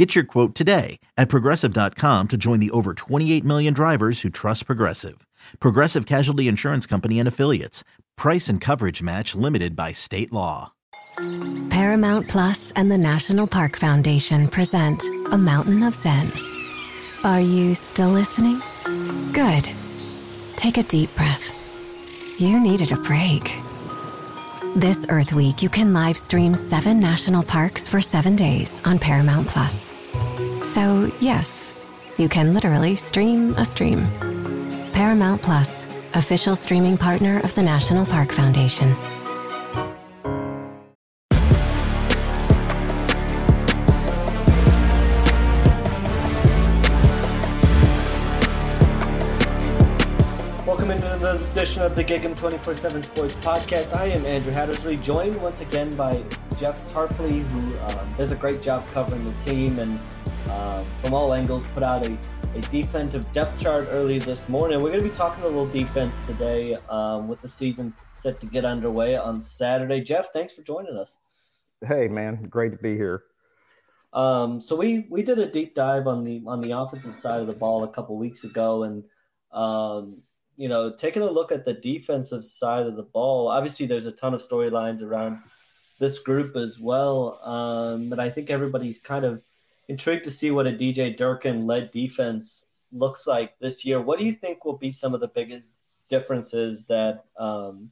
Get your quote today at progressive.com to join the over 28 million drivers who trust Progressive. Progressive Casualty Insurance Company and Affiliates. Price and coverage match limited by state law. Paramount Plus and the National Park Foundation present A Mountain of Zen. Are you still listening? Good. Take a deep breath. You needed a break. This Earth Week, you can live stream seven national parks for seven days on Paramount Plus. So, yes, you can literally stream a stream. Paramount Plus, official streaming partner of the National Park Foundation. Edition of the Gig'em 24 7 Sports Podcast. I am Andrew Hattersley, joined once again by Jeff Tarpley, who um, does a great job covering the team and uh, from all angles put out a, a defensive depth chart early this morning. We're going to be talking a little defense today um, with the season set to get underway on Saturday. Jeff, thanks for joining us. Hey, man, great to be here. Um, so we we did a deep dive on the on the offensive side of the ball a couple weeks ago, and um, you know, taking a look at the defensive side of the ball, obviously there's a ton of storylines around this group as well. Um, but I think everybody's kind of intrigued to see what a DJ Durkin led defense looks like this year. What do you think will be some of the biggest differences that um,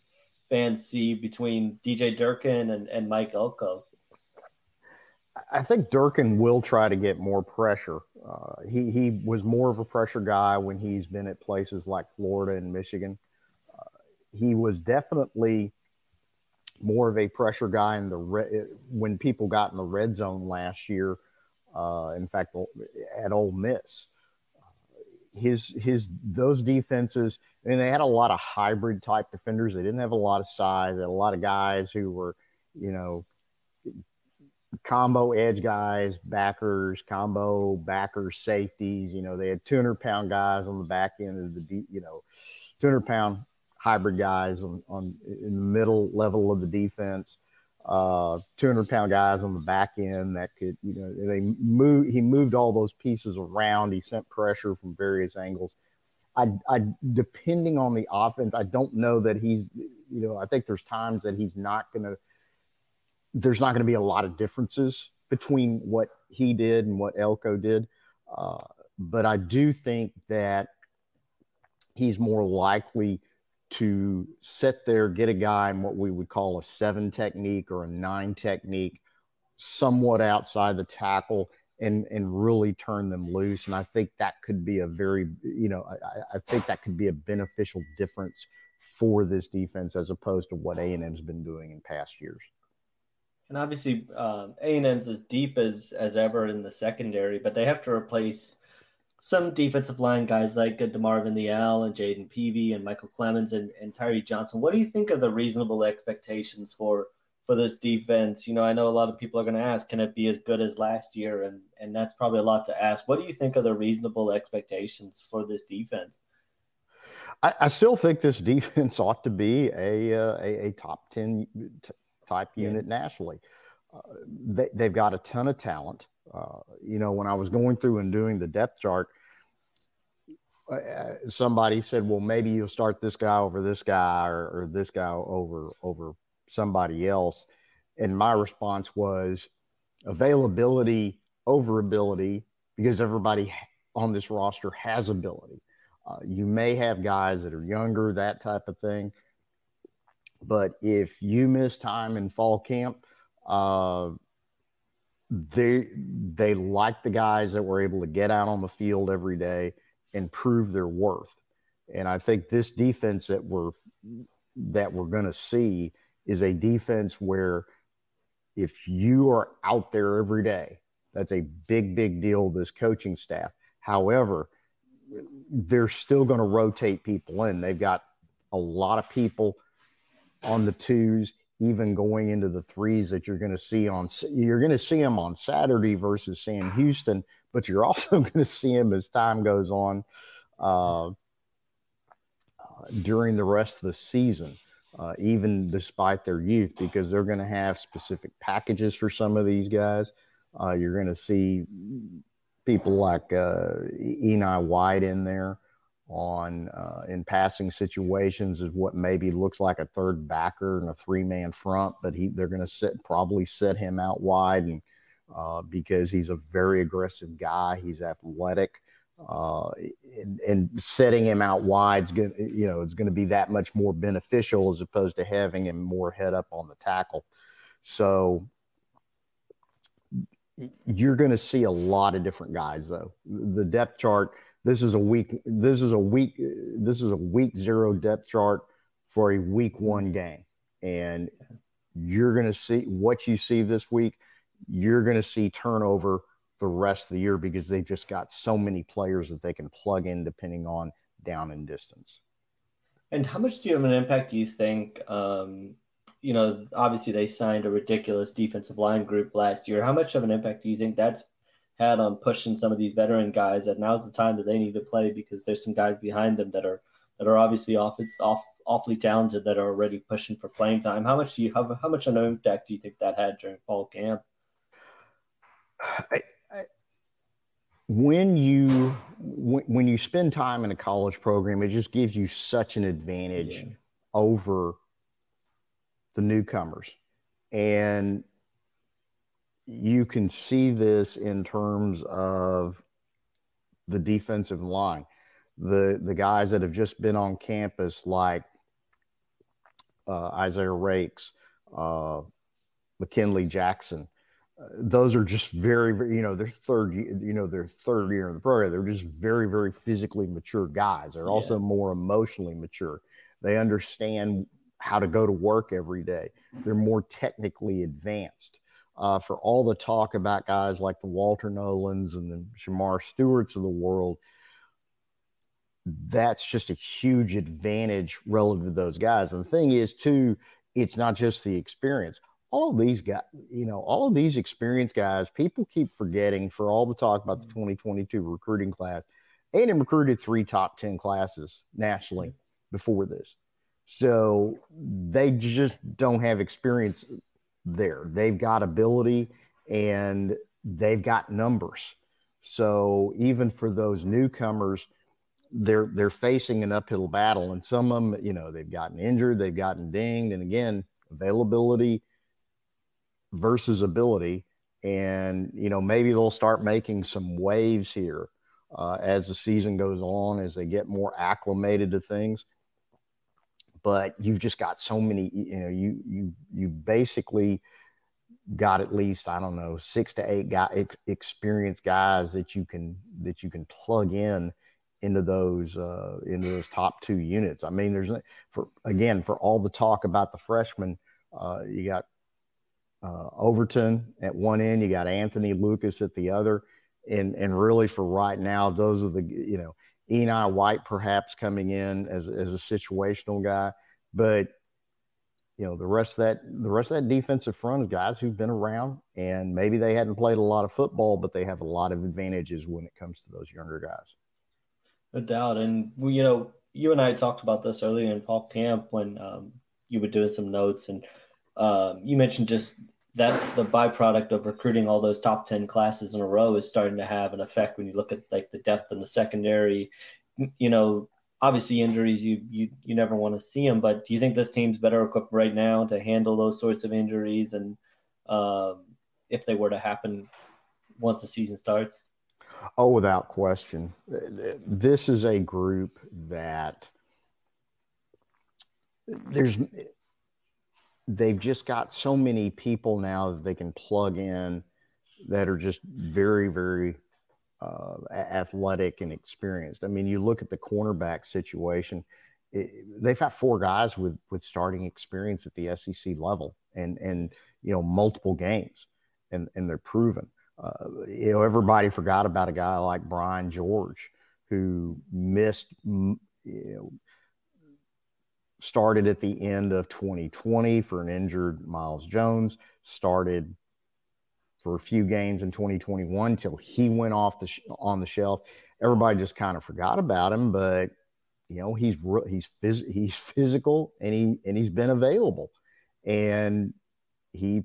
fans see between DJ Durkin and, and Mike Elko? I think Durkin will try to get more pressure. Uh, he he was more of a pressure guy when he's been at places like Florida and Michigan. Uh, he was definitely more of a pressure guy in the re- when people got in the red zone last year. Uh, in fact, at Ole Miss, his his those defenses and they had a lot of hybrid type defenders. They didn't have a lot of size. They had a lot of guys who were, you know, combo edge guys, backers, combo backers, safeties. You know, they had 200 pound guys on the back end of the, you know, 200 pound hybrid guys on, on in the middle level of the defense. Uh, 200 pound guys on the back end that could, you know, they move. He moved all those pieces around. He sent pressure from various angles. I, I, depending on the offense, I don't know that he's, you know, I think there's times that he's not going to there's not going to be a lot of differences between what he did and what Elko did. Uh, but I do think that he's more likely to sit there, get a guy in what we would call a seven technique or a nine technique, somewhat outside the tackle, and and really turn them loose. And I think that could be a very, you know, I, I think that could be a beneficial difference for this defense as opposed to what A and M's been doing in past years and obviously um, A&M's as deep as as ever in the secondary, but they have to replace some defensive line guys like DeMarvin Leal and Jayden Peevy and Michael Clemons and, and Tyree Johnson. What do you think of the reasonable expectations for for this defense? You know, I know a lot of people are going to ask, can it be as good as last year? And and that's probably a lot to ask. What do you think of the reasonable expectations for this defense? I, I still think this defense ought to be a uh, a, a, top ten t- type unit yeah. nationally. Uh, they, they've got a ton of talent. Uh, you know, when I was going through and doing the depth chart, uh, uh, somebody said, "Well, maybe you'll start this guy over this guy, or, or this guy over over somebody else." And my response was availability over ability because everybody on this roster has ability. Uh, you may have guys that are younger, that type of thing. But if you miss time in fall camp, uh, they they like the guys that were able to get out on the field every day and prove their worth. And I think this defense that we're that we're going to see is a defense where if you are out there every day, that's a big, big deal. This coaching staff. However, they're still going to rotate people in. They've got a lot of people on the twos, even going into the threes that you're going to see on you're going to see them on Saturday versus Sam Houston, but you're also going to see them as time goes on uh, during the rest of the season, uh, even despite their youth, because they're going to have specific packages for some of these guys. Uh, you're going to see people like uh, Enai White in there on uh, in passing situations is what maybe looks like a third backer and a three man front, but he they're going to sit probably set him out wide and uh, because he's a very aggressive guy, he's athletic. Uh, and, and, setting him out wide is going you know it's going to be that much more beneficial as opposed to having him more head up on the tackle. So you're going to see a lot of different guys though. The depth chart this is a week. This is a week. This is a week zero depth chart for a week one game, and you're going to see what you see this week. You're going to see turnover the rest of the year because they've just got so many players that they can plug in depending on down and distance. And how much do you have an impact? Do you think? Um, you know, obviously they signed a ridiculous defensive line group last year. How much of an impact do you think that's had on pushing some of these veteran guys that now's the time that they need to play because there's some guys behind them that are that are obviously off it's off awfully talented that are already pushing for playing time. How much do you have how much of an impact do you think that had during fall camp? I, I, when you when, when you spend time in a college program, it just gives you such an advantage yeah. over the newcomers. And you can see this in terms of the defensive line. The the guys that have just been on campus, like uh, Isaiah Raikes, uh, McKinley Jackson, uh, those are just very, very, you know, they're third, you know, their third year in the program. They're just very, very physically mature guys. They're also yeah. more emotionally mature. They understand how to go to work every day. They're more technically advanced uh, for all the talk about guys like the Walter Nolens and the Shemar Stewarts of the world, that's just a huge advantage relative to those guys. And the thing is, too, it's not just the experience. All of these guys, you know, all of these experienced guys, people keep forgetting for all the talk about the 2022 recruiting class. A&M recruited three top 10 classes nationally before this. So they just don't have experience there. They've got ability and they've got numbers. So even for those newcomers, they're they're facing an uphill battle, and some of them, you know, they've gotten injured, they've gotten dinged, and again, availability versus ability, and you know maybe they'll start making some waves here uh, as the season goes on, as they get more acclimated to things but you've just got so many you know you you you basically got at least i don't know six to eight guy ex- experienced guys that you can that you can plug in into those uh, into those top two units. I mean there's for again for all the talk about the freshmen uh, you got uh, overton at one end you got anthony lucas at the other and and really for right now those are the you know Enai White perhaps coming in as, as a situational guy, but you know the rest of that the rest of that defensive front is guys who've been around and maybe they hadn't played a lot of football, but they have a lot of advantages when it comes to those younger guys. No doubt, and we, you know you and I talked about this earlier in fall camp when um, you were doing some notes, and um, you mentioned just that the byproduct of recruiting all those top 10 classes in a row is starting to have an effect when you look at like the depth in the secondary. You know obviously injuries you you you never want to see them but do you think this team's better equipped right now to handle those sorts of injuries and um, if they were to happen once the season starts? Oh without question. This is a group that there's they've just got so many people now that they can plug in that are just very, very uh, athletic and experienced. I mean, you look at the cornerback situation; it, they've got four guys with with starting experience at the SEC level, and and you know multiple games, and and they're proven. Uh, you know, everybody forgot about a guy like Brian George, who missed you know started at the end of 2020 for an injured Myles Jones, started for a few games in 2021 till he went off the sh- on the shelf. Everybody just kind of forgot about him, but you know he's he's phys- he's physical and he and he's been available, and he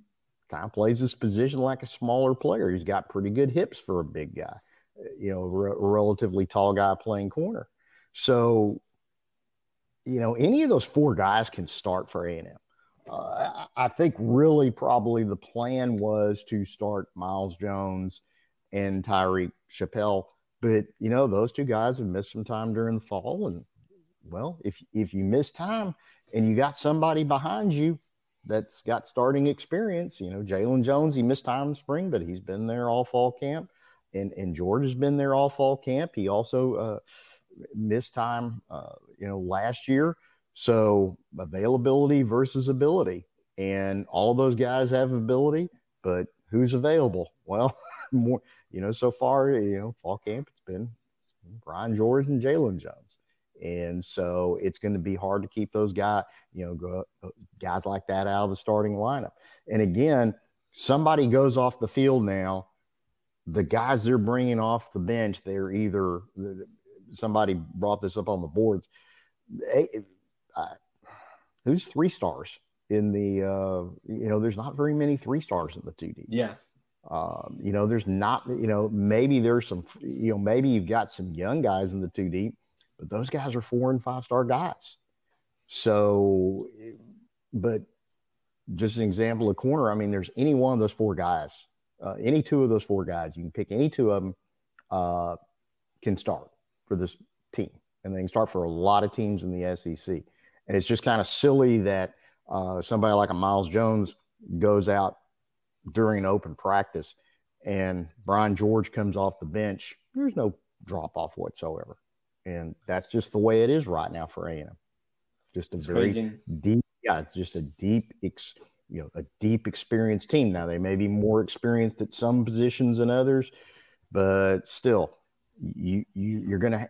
kind of plays his position like a smaller player. He's got pretty good hips for a big guy, you know, a relatively tall guy playing corner. So, you know, any of those four guys can start for A and M. Uh, I think really probably the plan was to start Myles Jones and Tyreek Chappell, but you know those two guys have missed some time during the fall, and well, if if you miss time and you got somebody behind you that's got starting experience, you know Jaylon Jones, he missed time in spring, but he's been there all fall camp, and and George has been there all fall camp. He also uh, missed time, uh, you know, last year. So availability versus ability. And all those guys have ability, but who's available? Well, more, you know, so far, you know, fall camp, it's been Brian George and Jaylon Jones. And so it's going to be hard to keep those guys, you know, uh, guys like that out of the starting lineup. And again, somebody goes off the field now. The guys they're bringing off the bench, they're either somebody brought this up on the boards. Uh, who's three stars in the uh, you know there's not very many three stars in the 2d yeah. Um, you know there's not you know maybe there's some you know maybe you've got some young guys in the 2d but those guys are four and five star guys. So but just an example of corner i mean there's any one of those four guys uh, any two of those four guys you can pick any two of them uh, can start for this team and they can start for a lot of teams in the sec and it's just kind of silly that uh, somebody like a Myles Jones goes out during open practice and Brian George comes off the bench. There's no drop off whatsoever. And that's just the way it is right now for A&M. Just a it's very deep, yeah, it's just a deep, ex, you know, a deep experienced team. Now they may be more experienced at some positions than others, but still, you you you're gonna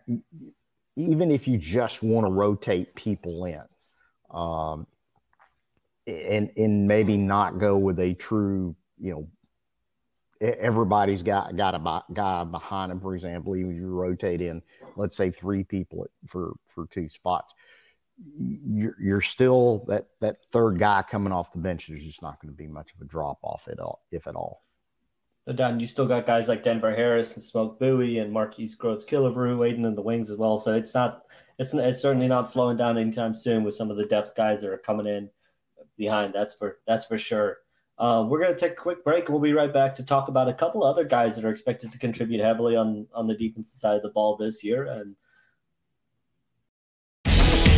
even if you just want to rotate people in, um, and and maybe not go with a true, you know, everybody's got got a guy behind him. For example, even if you rotate in, let's say three people for for two spots, you're you're still that that third guy coming off the bench. There's just not going to be much of a drop off at all, if at all. Don, you still got guys like Denver Harris and Smoke Bowie and Marquise Groves Killebrew waiting in the wings as well. So it's not it's it's certainly not slowing down anytime soon with some of the depth guys that are coming in behind. That's for that's for sure. Uh, we're going to take a quick break. We'll be right back to talk about a couple other guys that are expected to contribute heavily on on the defensive side of the ball this year, and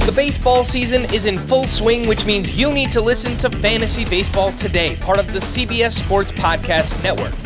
the baseball season is in full swing, which means you need to listen to Fantasy Baseball Today, part of the CBS Sports Podcast Network.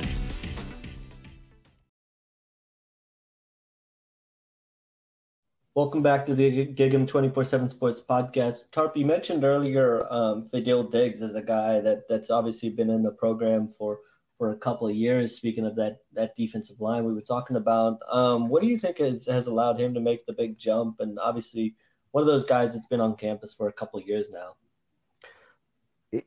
Welcome back to the Gig'em 24 7 Sports Podcast. Tarp, you mentioned earlier um, Fadil Diggs as a guy that, that's obviously been in the program for, for a couple of years. Speaking of that, that defensive line we were talking about, um, what do you think has, has allowed him to make the big jump? And obviously, one of those guys that's been on campus for a couple of years now.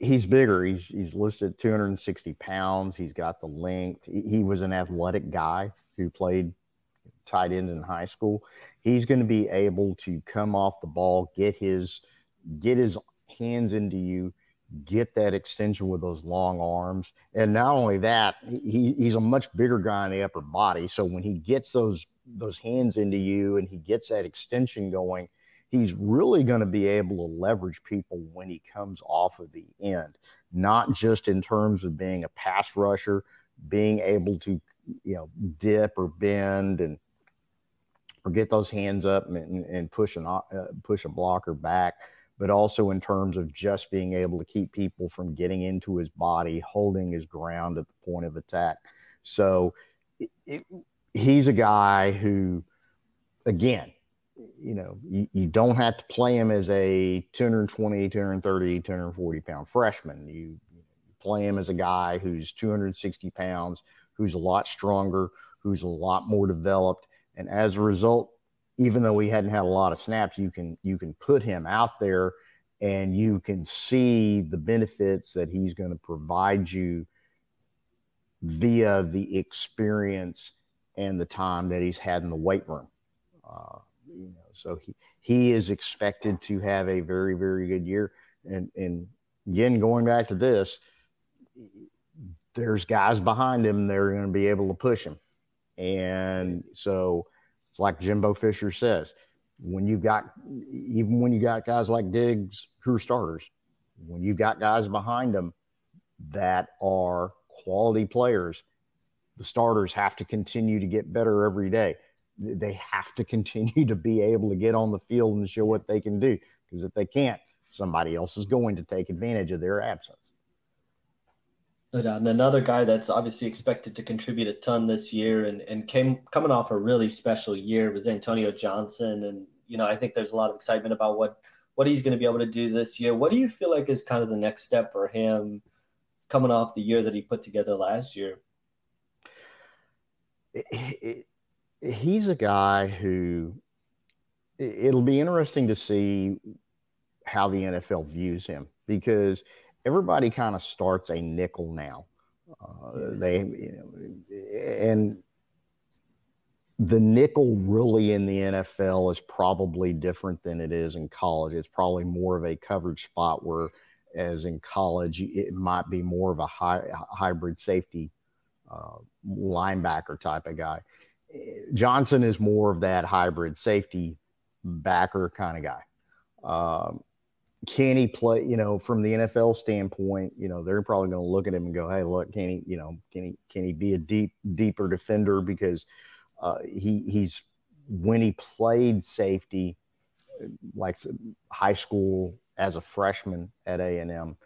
He's bigger. He's he's listed 260 pounds. He's got the length. He was an athletic guy who played tight end in high school he's going to be able to come off the ball, get his get his hands into you, get that extension with those long arms, and not only that, he, he's a much bigger guy in the upper body. So when he gets those those hands into you and he gets that extension going, he's really going to be able to leverage people when he comes off of the end, not just in terms of being a pass rusher, being able to you know dip or bend and or get those hands up and, and push an uh, push a blocker back, but also in terms of just being able to keep people from getting into his body, holding his ground at the point of attack. So it, it, he's a guy who, again, you know, you, you don't have to play him as a 220, 230, 240 pound freshman. You, you play him as a guy who's 260 pounds, who's a lot stronger, who's a lot more developed. And as a result, even though he hadn't had a lot of snaps, you can you can put him out there and you can see the benefits that he's going to provide you via the experience and the time that he's had in the weight room. Uh, you know, so he he is expected to have a very very good year. And and again, going back to this, there's guys behind him that are going to be able to push him, and so it's like Jimbo Fisher says, when you've got even when you got guys like Diggs who are starters, when you've got guys behind them that are quality players, the starters have to continue to get better every day. They have to continue to be able to get on the field and show what they can do. Because if they can't, somebody else is going to take advantage of their absence. And uh, another guy that's obviously expected to contribute a ton this year and, and came coming off a really special year was Antonio Johnson. And, you know, I think there's a lot of excitement about what, what he's going to be able to do this year. What do you feel like is kind of the next step for him coming off the year that he put together last year? he's a guy who it'll be interesting to see how the NFL views him because everybody kind of starts a nickel now. Uh, they, you know, and the nickel really in the NFL is probably different than it is in college. It's probably more of a coverage spot where, as in college, it might be more of a high, hybrid safety uh, linebacker type of guy. Johnson is more of that hybrid safety backer kind of guy. Um, can he play? You know, from the NFL standpoint, you know they're probably going to look at him and go, "Hey, look, can he? You know, can he? Can he be a deep, deeper defender? Because uh, he he's when he played safety, like high school as a freshman at A and M,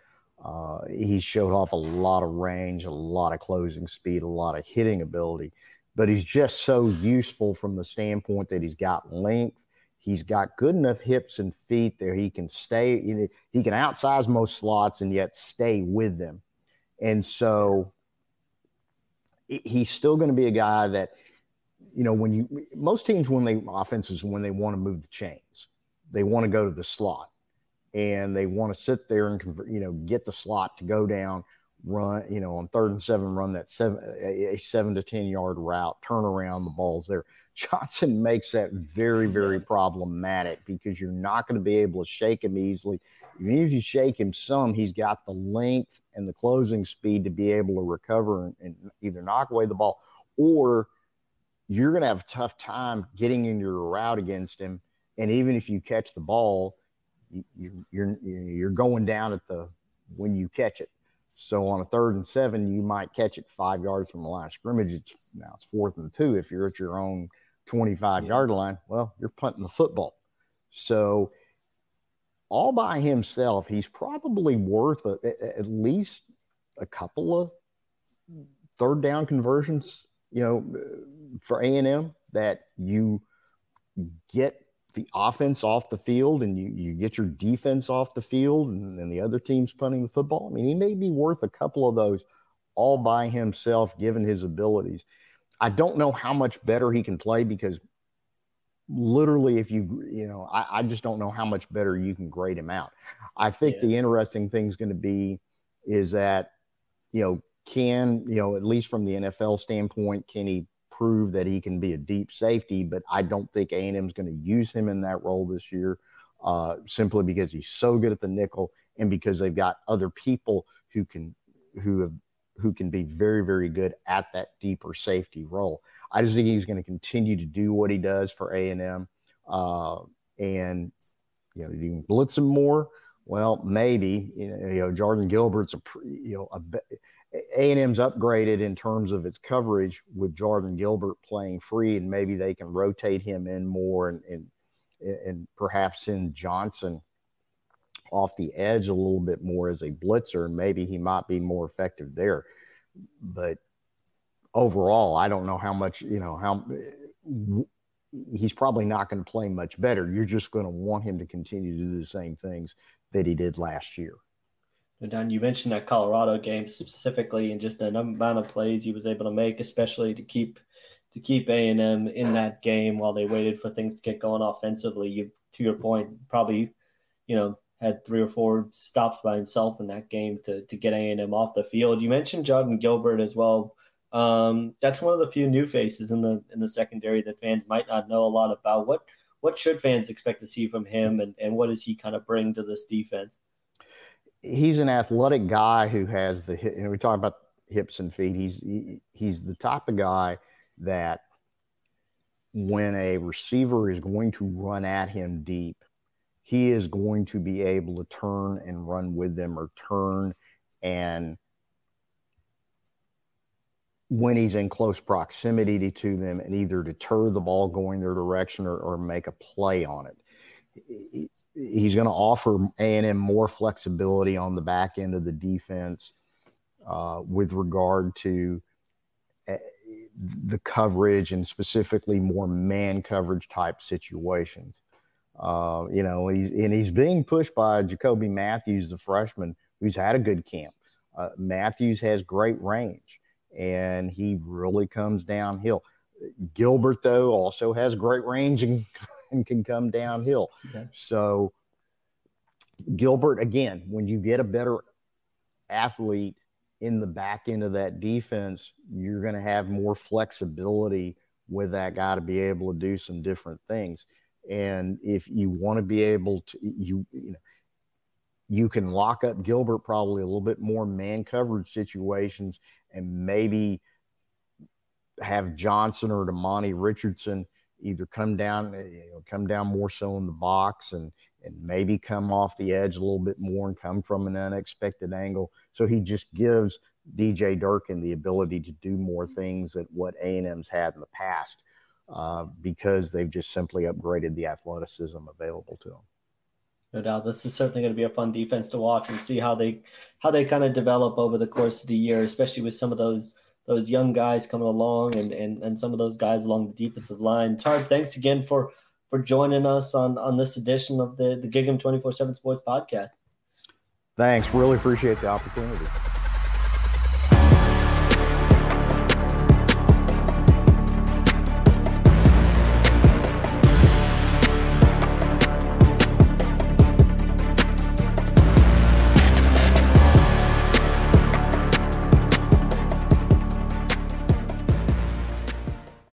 uh, he showed off a lot of range, a lot of closing speed, a lot of hitting ability. But he's just so useful from the standpoint that he's got length He's got good enough hips and feet there. He can stay, he can outsize most slots and yet stay with them. And so he's still going to be a guy that, you know, when you, most teams, when they offenses, when they want to move the chains, they want to go to the slot and they want to sit there and, you know, get the slot to go down, run, you know, on third and seven, run that seven, a seven to 10 yard route, turn around, the ball's there. Johnson makes that very, very problematic because you're not going to be able to shake him easily. Even if you shake him some, he's got the length and the closing speed to be able to recover and, and either knock away the ball or you're going to have a tough time getting in your route against him. And even if you catch the ball, you, you're you're going down at the when you catch it. So on a third and seven, you might catch it five yards from the line of scrimmage. It's now it's fourth and two if you're at your own 25 yeah. yard line, well, you're punting the football. So, all by himself, he's probably worth a, a, at least a couple of third down conversions, you know, for A&M that you get the offense off the field and you, you get your defense off the field and, and the other team's punting the football. I mean, he may be worth a couple of those all by himself, given his abilities. I don't know how much better he can play because literally, if you, you know, I, I just don't know how much better you can grade him out. I think yeah. the interesting thing is going to be is that, you know, can, you know, at least from the NFL standpoint, can he prove that he can be a deep safety? But I don't think A&M is going to use him in that role this year uh, simply because he's so good at the nickel and because they've got other people who can, who have who can be very, very good at that deeper safety role. I just think he's going to continue to do what he does for A and M, uh, and you know, you can blitz him more. Well, maybe you know, you know Jardin Gilbert's a you know a A and M's upgraded in terms of its coverage with Jardin Gilbert playing free, and maybe they can rotate him in more and and, and perhaps send Johnson off the edge a little bit more as a blitzer, and maybe he might be more effective there. But overall, I don't know how much you know how he's probably not going to play much better. You're just going to want him to continue to do the same things that he did last year. Don, you mentioned that Colorado game specifically, and just the amount of plays he was able to make, especially to keep to keep A and M in that game while they waited for things to get going offensively. You, to your point, probably, you know, had three or four stops by himself in that game to to get A and M off the field. You mentioned Jardin Gilbert as well. Um, that's one of the few new faces in the in the secondary that fans might not know a lot about. What what should fans expect to see from him, and and what does he kind of bring to this defense? He's an athletic guy who has the hip. Know, we talk about hips and feet. He's he, he's the type of guy that when a receiver is going to run at him deep, he is going to be able to turn and run with them or turn and when he's in close proximity to them and either deter the ball going their direction or, or make a play on it he's going to offer A&M more flexibility on the back end of the defense uh, with regard to uh, the coverage and specifically more man coverage type situations. Uh, you know, he's and he's being pushed by Jacoby Matthews, the freshman, who's had a good camp. Uh, Matthews has great range, and he really comes downhill. Gilbert, though, also has great range and and can come downhill. Okay. So, Gilbert, again, when you get a better athlete in the back end of that defense, you're going to have more flexibility with that guy to be able to do some different things. And if you want to be able to, you, you know, you can lock up Gilbert probably a little bit more man coverage situations and maybe have Johnson or Demani Richardson either come down, eh, you know, come down more so in the box and and maybe come off the edge a little bit more and come from an unexpected angle. So he just gives DJ Durkin the ability to do more things that what A and M's had in the past uh, because they've just simply upgraded the athleticism available to them. No doubt, this is certainly going to be a fun defense to watch and see how they how they kind of develop over the course of the year, especially with some of those those young guys coming along and, and, and some of those guys along the defensive line. Tarp, thanks again for for joining us on, on this edition of the, the Gig 'em 24 7 Sports Podcast. Thanks. Really appreciate the opportunity.